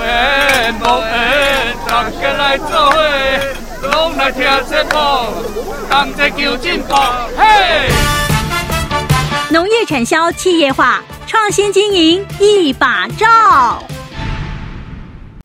缘无缘，大家来做伙，拢来听节目，同齐求进步。嘿！农业产销企业化，创新经营一把罩。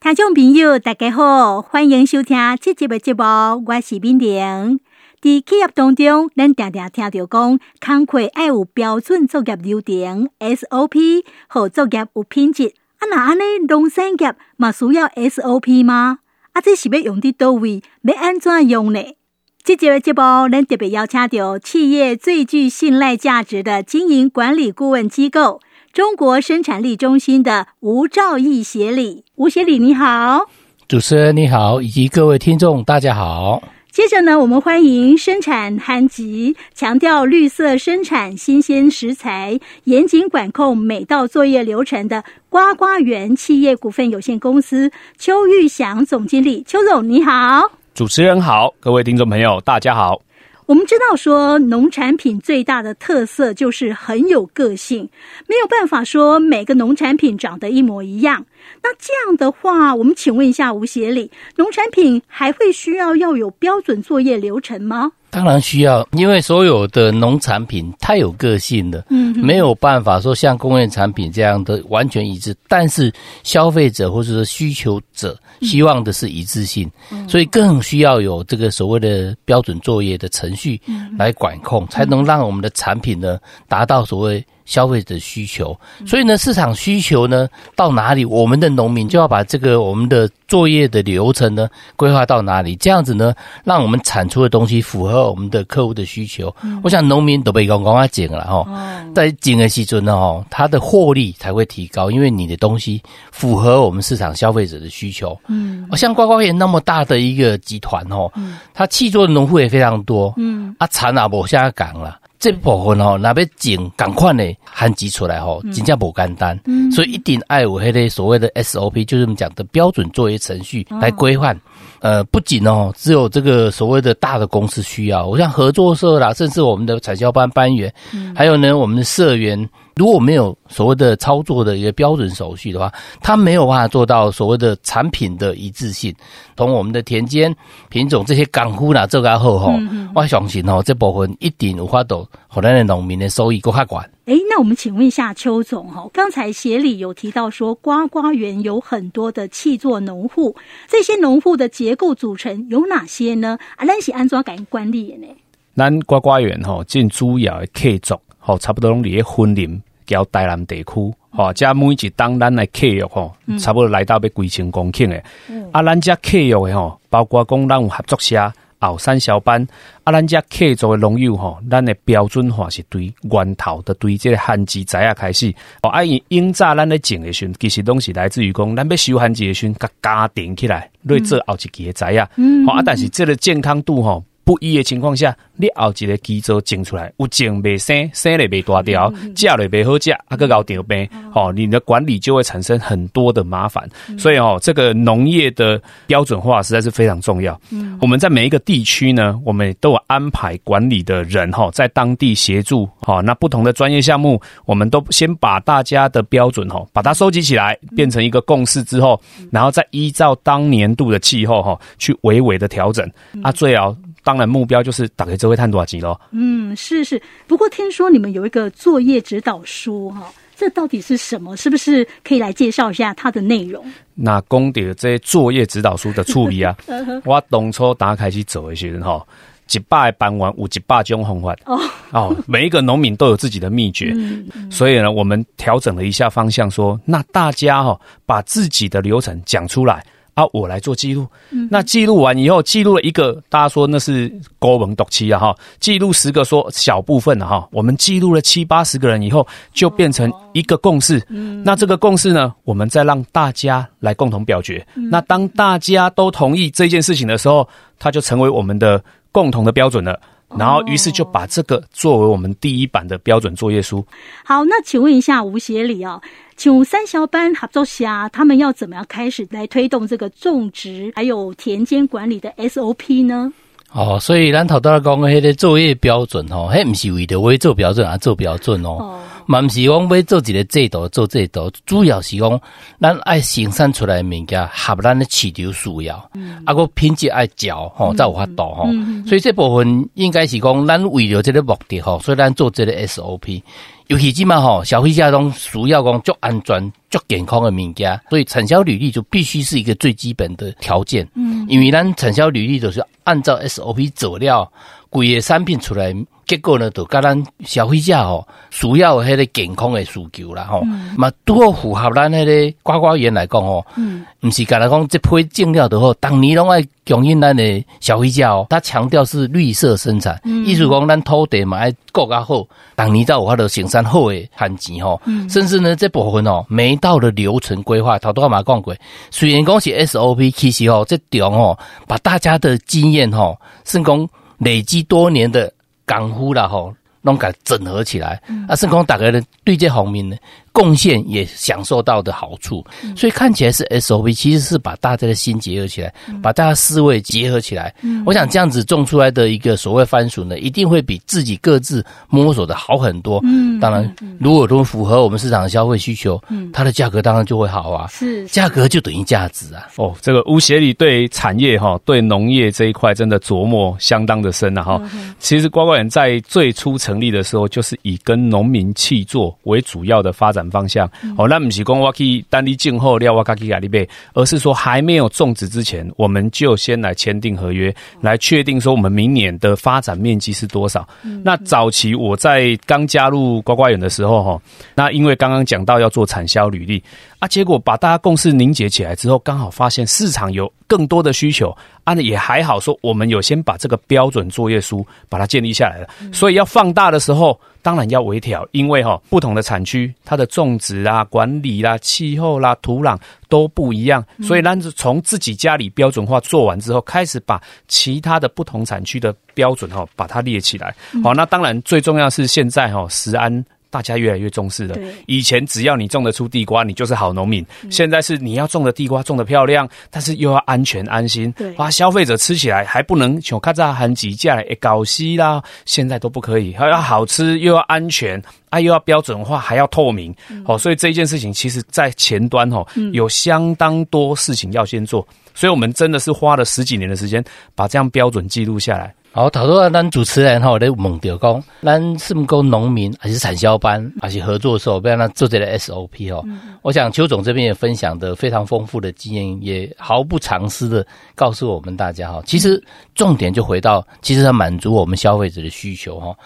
听众朋友，大家好，欢迎收听这集的节目，我是敏玲。在企业当中，咱常常听到讲，工课要有标准作业流程 SOP，和作业有品质。啊，那安尼农产业嘛需要 SOP 吗？啊，这是要用在叨位？要安怎用呢？这集的节目，咱特别邀请到企业最具信赖价值的经营管理顾问机构——中国生产力中心的吴兆义协理。吴协理你好，主持人你好，以及各位听众大家好。接着呢，我们欢迎生产憨吉，强调绿色生产、新鲜食材、严谨管控每道作业流程的呱呱园企业股份有限公司邱玉祥总经理。邱总你好，主持人好，各位听众朋友大家好。我们知道说，农产品最大的特色就是很有个性，没有办法说每个农产品长得一模一样。那这样的话，我们请问一下吴协理，农产品还会需要要有标准作业流程吗？当然需要，因为所有的农产品太有个性了，嗯，没有办法说像工业产品这样的完全一致。但是消费者或者说需求者希望的是一致性，所以更需要有这个所谓的标准作业的程序来管控，才能让我们的产品呢达到所谓。消费者需求，所以呢，市场需求呢到哪里，我们的农民就要把这个我们的作业的流程呢规划到哪里，这样子呢，让我们产出的东西符合我们的客户的需求。嗯、我想农民都被讲讲啊紧了哈，在紧的时阵呢哦，它的获利才会提高，因为你的东西符合我们市场消费者的需求。嗯，像呱呱园那么大的一个集团哦，它契作的农户也非常多。嗯，啊产啊无下岗了。这部分吼，那边整赶快的焊接出来吼，真正不简单，嗯、所以一定爱有迄个所谓的 SOP，就是我们讲的标准作业程序来规范。哦、呃，不仅哦，只有这个所谓的大的公司需要，我像合作社啦，甚至我们的产销班班员，嗯、还有呢，我们的社员。如果没有所谓的操作的一个标准手续的话，它没有办法做到所谓的产品的一致性。同我们的田间品种这些港夫呢，做个后吼，我相信哦，这部分一定有法度，和咱的农民的收益更可观。哎，那我们请问一下邱总哈，刚才协理有提到说，瓜瓜园有很多的气作农户，这些农户的结构组成有哪些呢？啊，咱是安怎给管理的呢？咱瓜瓜园吼，进主要的客族。好，差不多拢伫咧森林交台南地区，好，加每一当咱来客约吼，差不多来到要几千公顷诶。嗯、啊，咱遮客约诶吼，包括讲咱有合作社、后山小班，啊，咱家客族诶农友吼，咱诶标准化是对源头的对即个旱季仔啊开始。哦，啊，因因早咱咧种诶时，其实拢是来自于讲咱要收旱季诶时，甲家庭起来，来做后一期诶仔啊。嗯，啊，但是即个健康度吼。不一的情况下，你后一个基础种出来，有种未生，生了未大条，食了未好食，啊个搞掉病，哦，你的管理就会产生很多的麻烦。所以哦，这个农业的标准化实在是非常重要。嗯，我们在每一个地区呢，我们都有安排管理的人哈，在当地协助。好，那不同的专业项目，我们都先把大家的标准哈，把它收集起来，变成一个共识之后，然后再依照当年度的气候哈，去微微的调整。啊，最好。当然，目标就是打开这位探多少集喽。嗯，是是。不过听说你们有一个作业指导书哈，这到底是什么？是不是可以来介绍一下它的内容？那公的这些作业指导书的处理啊，我当初打开始走的时候哈，一百班完有一百种方法哦哦，每一个农民都有自己的秘诀，嗯嗯、所以呢，我们调整了一下方向說，说那大家哈把自己的流程讲出来。啊，我来做记录。那记录完以后，记录了一个，大家说那是高文读期啊哈。记录十个说小部分的哈，我们记录了七八十个人以后，就变成一个共识。那这个共识呢，我们再让大家来共同表决。那当大家都同意这件事情的时候，它就成为我们的共同的标准了。然后，于是就把这个作为我们第一版的标准作业书。好，那请问一下吴协理啊。请问产销班合作下，他们要怎么样开始来推动这个种植还有田间管理的 SOP 呢？哦，所以咱头头讲的那个作业标准哦，还不是为着为做标准而做标准哦。哦嘛毋是讲要做一个制度做制度，主要是讲咱爱生产出来的物件合咱的市场需要，嗯、啊个品质爱焦吼，才有法度吼。所以这部分应该是讲咱为了这个目的吼，所以咱做这个 SOP。尤其即嘛吼，消费者拢需要讲足安全、足健康的物件，所以产销履历就必须是一个最基本的条件。嗯，因为咱产销履历就是按照 SOP 走了，规个产品出来，结果呢，就甲咱消费者吼需要迄个健康的需求啦吼。嘛，拄好符合咱迄个瓜瓜园来讲吼。嗯，毋是甲咱讲这批进料的话，当年拢爱供应咱的消费者哦。他强调是绿色生产，意思讲咱土地嘛爱顾较好，当年才有法度生产好的番薯吼。甚至呢，这部分哦，每一道的流程规划，头拄仔嘛讲过，虽然讲是 SOP，其实吼这中吼，把大家的经验吼，甚讲累积多年的。功夫啦吼，拢甲整合起来，嗯、啊，甚讲大家呢对这方面呢。贡献也享受到的好处，所以看起来是 SOP，其实是把大家的心结合起来，把大家思维结合起来。嗯我想这样子种出来的一个所谓番薯呢，一定会比自己各自摸索的好很多。嗯，当然，如果都符合我们市场的消费需求，嗯，它的价格当然就会好啊。是，价格就等于价值啊。哦，这个吴协理对产业哈，对农业这一块真的琢磨相当的深啊哈。其实瓜瓜园在最初成立的时候，就是以跟农民契作为主要的发展方向哦，那不是讲我去单立进后料，我可以给你买，而是说还没有种植之前，我们就先来签订合约，来确定说我们明年的发展面积是多少。那早期我在刚加入瓜瓜园的时候，哈，那因为刚刚讲到要做产销履历。啊，结果把大家共识凝结起来之后，刚好发现市场有更多的需求，啊，也还好说，我们有先把这个标准作业书把它建立下来了。所以要放大的时候，当然要微调，因为哈不同的产区，它的种植啦、管理啦、气候啦、土壤都不一样，所以咱就从自己家里标准化做完之后，开始把其他的不同产区的标准哈把它列起来。好，那当然最重要是现在哈食安。大家越来越重视了。以前只要你种得出地瓜，你就是好农民。现在是你要种的地瓜种得漂亮，但是又要安全安心。对，啊，消费者吃起来还不能像咔嚓含几价来搞西啦，现在都不可以，还要好吃又要安全啊，又要标准化，还要透明。哦，所以这一件事情，其实在前端哦，有相当多事情要先做。所以我们真的是花了十几年的时间，把这样标准记录下来。好，头拄啊，咱主持人吼咧问到讲，咱是毋讲农民，还是产销班，还是合作社，不要让做这个 SOP 哦。嗯、我想邱总这边也分享的非常丰富的经验，也毫不藏私的告诉我们大家哈，其实重点就回到，其实它满足我们消费者的需求哈。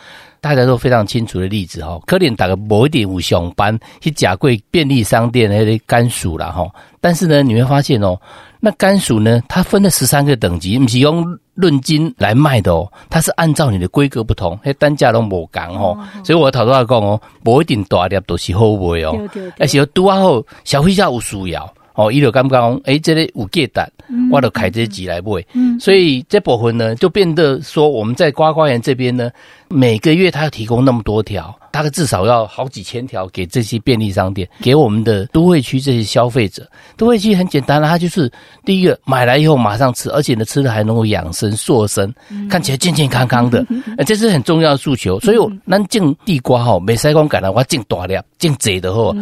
大家都非常清楚的例子哈，可能大家某一点有上班去甲贵便利商店那些甘薯啦哈，但是呢，你会发现哦，那甘薯呢，它分了十三个等级，不是用论斤来卖的哦，它是按照你的规格不同，那单价都无同哦，所以我头头要讲哦，不一定大粒都是好卖哦，而且拄啊好，消费者有需要哦，伊就感觉讲，诶，这里有价值，我就开这几来卖，所以这部分呢，就变得说我们在瓜瓜园这边呢。每个月他要提供那么多条，大概至少要好几千条给这些便利商店，给我们的都会区这些消费者。都会区很简单了，它就是第一个买来以后马上吃，而且呢吃的还能够养生塑身，看起来健健康康的，这是很重要的诉求。所以我咱种地瓜哈，没使讲改了，我种大量，种贼的话，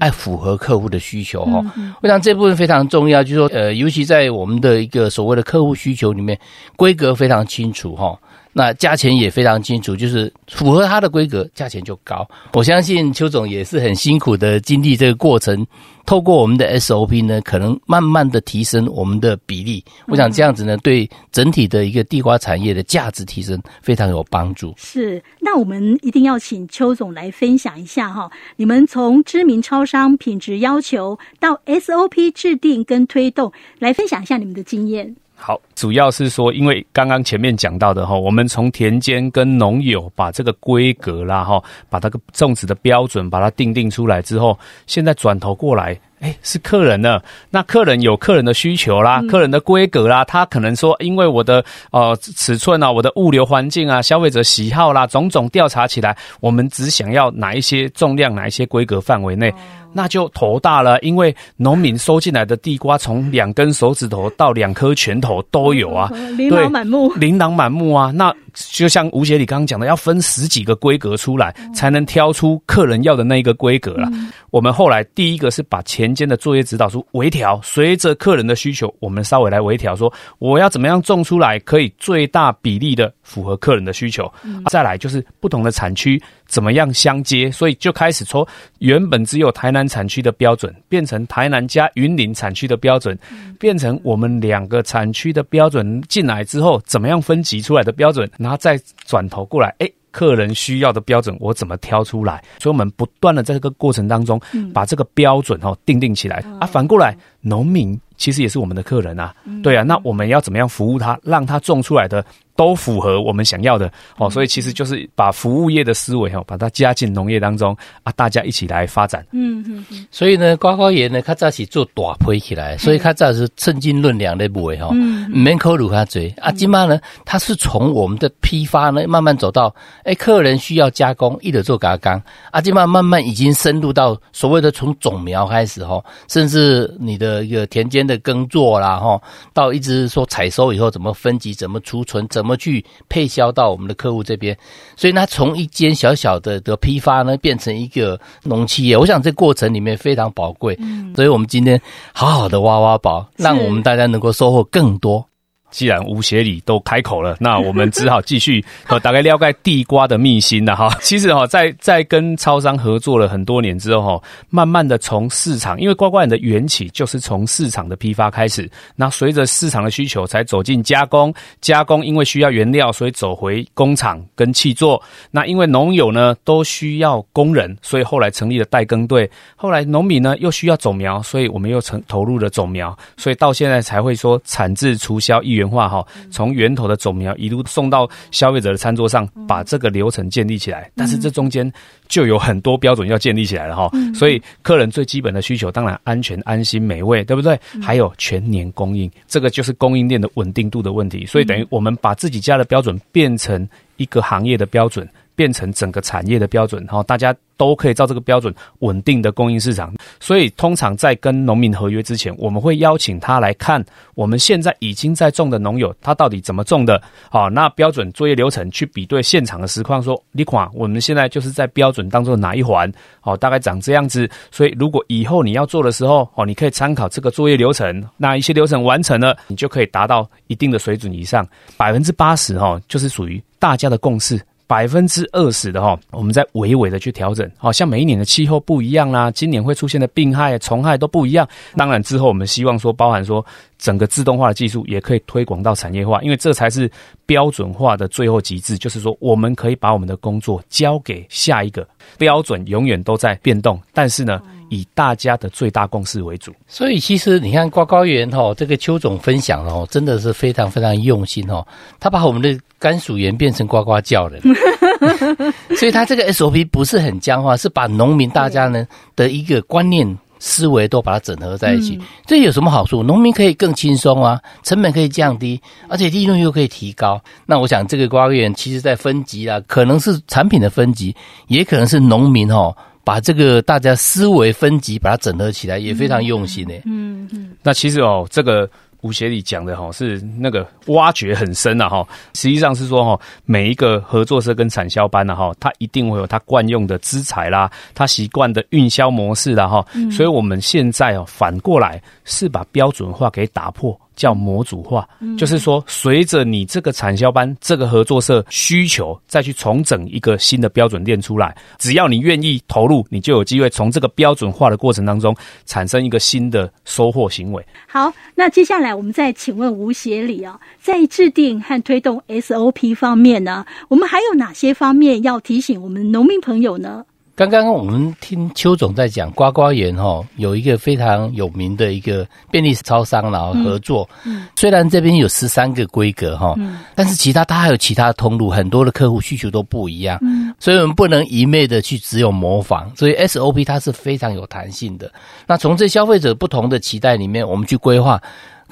爱符合客户的需求哈。我想这部分非常重要，就是说呃，尤其在我们的一个所谓的客户需求里面，规格非常清楚哈。那价钱也非常清楚，就是符合它的规格，价钱就高。我相信邱总也是很辛苦的经历这个过程，透过我们的 SOP 呢，可能慢慢的提升我们的比例。我想这样子呢，对整体的一个地瓜产业的价值提升非常有帮助。是，那我们一定要请邱总来分享一下哈，你们从知名超商品质要求到 SOP 制定跟推动，来分享一下你们的经验。好，主要是说，因为刚刚前面讲到的哈，我们从田间跟农友把这个规格啦哈，把这个种植的标准把它定定出来之后，现在转头过来，哎，是客人呢，那客人有客人的需求啦，客人的规格啦，他可能说，因为我的呃尺寸啊，我的物流环境啊，消费者喜好啦，种种调查起来，我们只想要哪一些重量，哪一些规格范围内。那就头大了，因为农民收进来的地瓜，从两根手指头到两颗拳头都有啊，琳琅满目，琳琅满目啊。那就像吴协理刚刚讲的，要分十几个规格出来，才能挑出客人要的那一个规格啦。我们后来第一个是把前间的作业指导书微调，随着客人的需求，我们稍微来微调，说我要怎么样种出来可以最大比例的符合客人的需求。再来就是不同的产区怎么样相接，所以就开始从原本只有台南产区的标准，变成台南加云林产区的标准，变成我们两个产区的标准进来之后，怎么样分级出来的标准。然后再转头过来，哎，客人需要的标准我怎么挑出来？所以我们不断的在这个过程当中，把这个标准哦定定起来啊。反过来，农民其实也是我们的客人啊，对啊，那我们要怎么样服务他，让他种出来的？都符合我们想要的哦，所以其实就是把服务业的思维哈，把它加进农业当中啊，大家一起来发展。嗯嗯嗯。所以呢，瓜瓜爷呢，它早起做大批起来，所以他早是称斤论两的卖哈，嗯，门口如它追啊。今嘛呢，他是从我们的批发呢，慢慢走到哎，客人需要加工，一直做加工啊。今嘛慢慢已经深入到所谓的从种苗开始哈，甚至你的一个田间的耕作啦哈，到一直说采收以后怎么分级、怎么储存、怎么。去配销到我们的客户这边，所以呢，从一间小小的的批发呢，变成一个农企业，我想这过程里面非常宝贵。嗯，所以我们今天好好的挖挖宝，让我们大家能够收获更多。既然吴协理都开口了，那我们只好继续和大概了解地瓜的秘辛了哈。其实哈，在在跟超商合作了很多年之后哈，慢慢的从市场，因为瓜瓜园的缘起就是从市场的批发开始，那随着市场的需求才走进加工，加工因为需要原料，所以走回工厂跟契作。那因为农友呢都需要工人，所以后来成立了代耕队。后来农民呢又需要种苗，所以我们又成投入了种苗，所以到现在才会说产制除销一元化哈，从源头的种苗一路送到消费者的餐桌上，把这个流程建立起来。但是这中间就有很多标准要建立起来了哈，所以客人最基本的需求当然安全、安心、美味，对不对？还有全年供应，这个就是供应链的稳定度的问题。所以等于我们把自己家的标准变成一个行业的标准。变成整个产业的标准，哈，大家都可以照这个标准稳定的供应市场。所以，通常在跟农民合约之前，我们会邀请他来看我们现在已经在种的农友，他到底怎么种的。好，那标准作业流程去比对现场的实况，说你看我们现在就是在标准当中的哪一环，好，大概长这样子。所以，如果以后你要做的时候，哦，你可以参考这个作业流程。那一些流程完成了，你就可以达到一定的水准以上，百分之八十哈，就是属于大家的共识。百分之二十的哈，我们在微微的去调整，好像每一年的气候不一样啦，今年会出现的病害、虫害都不一样。当然之后我们希望说，包含说整个自动化的技术也可以推广到产业化，因为这才是标准化的最后极致。就是说，我们可以把我们的工作交给下一个标准，永远都在变动，但是呢，以大家的最大共识为主。所以其实你看瓜瓜园哈，这个邱总分享哦，真的是非常非常用心哦，他把我们的。甘薯园变成呱呱叫了，所以他这个 SOP 不是很僵化，是把农民大家呢的一个观念思维都把它整合在一起。这有什么好处？农民可以更轻松啊，成本可以降低，而且利润又可以提高。那我想这个呱呱园其实在分级啊，可能是产品的分级，也可能是农民哦，把这个大家思维分级把它整合起来，也非常用心的。嗯嗯。那其实哦，这个。吴协理讲的哈是那个挖掘很深呐哈，实际上是说哈，每一个合作社跟产销班的哈，他一定会有他惯用的资材啦，他习惯的运销模式啦哈，所以我们现在哦反过来是把标准化给打破。叫模组化，就是说，随着你这个产销班、这个合作社需求，再去重整一个新的标准链出来。只要你愿意投入，你就有机会从这个标准化的过程当中产生一个新的收获行为。好，那接下来我们再请问吴协理啊，在制定和推动 SOP 方面呢，我们还有哪些方面要提醒我们农民朋友呢？刚刚我们听邱总在讲，瓜瓜园哈有一个非常有名的一个便利超商，然后合作。嗯，虽然这边有十三个规格哈，嗯，但是其他它还有其他的通路，很多的客户需求都不一样。嗯，所以我们不能一昧的去只有模仿，所以 SOP 它是非常有弹性的。那从这消费者不同的期待里面，我们去规划。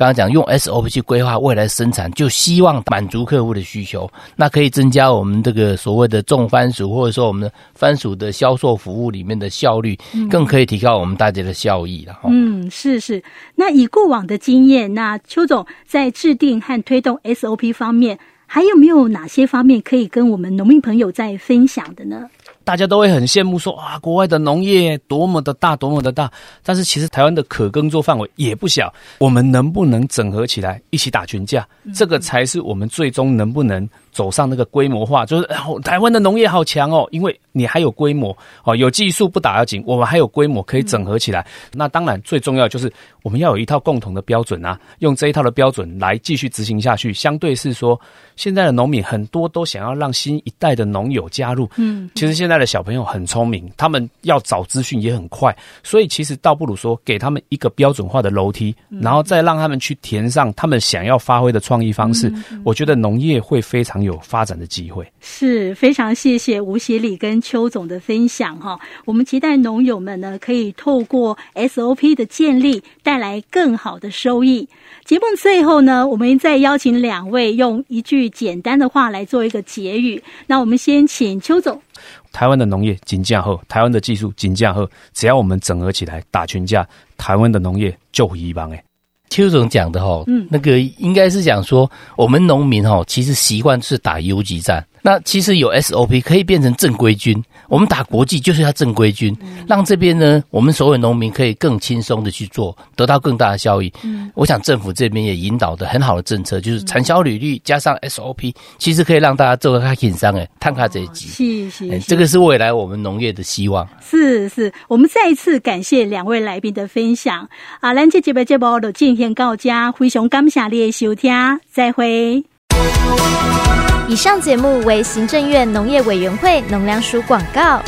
刚刚讲用 SOP 去规划未来生产，就希望满足客户的需求，那可以增加我们这个所谓的种番薯，或者说我们的番薯的销售服务里面的效率，更可以提高我们大家的效益了。嗯，是是。那以过往的经验，那邱总在制定和推动 SOP 方面，还有没有哪些方面可以跟我们农民朋友在分享的呢？大家都会很羡慕说，啊，国外的农业多么的大，多么的大。但是其实台湾的可耕作范围也不小，我们能不能整合起来一起打群架？这个才是我们最终能不能走上那个规模化。就是台湾的农业好强哦，因为你还有规模哦，有技术不打要紧，我们还有规模可以整合起来。那当然最重要就是我们要有一套共同的标准啊，用这一套的标准来继续执行下去。相对是说，现在的农民很多都想要让新一代的农友加入。嗯，其实现在的小朋友很聪明，他们要找资讯也很快，所以其实倒不如说给他们一个标准化的楼梯，然后再让他们去填上他们想要发挥的创意方式。我觉得农业会非常有发展的机会。是非常谢谢吴协理跟邱总的分享哈，我们期待农友们呢可以透过 SOP 的建立带来更好的收益。节目最后呢，我们再邀请两位用一句简单的话来做一个结语。那我们先请邱总。台湾的农业真正好，台湾的技术真正好，只要我们整合起来打群架，台湾的农业就会希望诶。邱总讲的哈，嗯，那个应该是讲说，我们农民哈，其实习惯是打游击战。那其实有 SOP 可以变成正规军，我们打国际就是要正规军，让这边呢，我们所有农民可以更轻松的去做，得到更大的效益。嗯，我想政府这边也引导的很好的政策，就是产销履历加上 SOP，其实可以让大家做个开轻松诶，探卡这一集。是是，这个是未来我们农业的希望。是是，我们再一次感谢两位来宾的分享啊！咱这节目节目就今天到家，非常感谢你的收听，再会。以上节目为行政院农业委员会农粮署广告。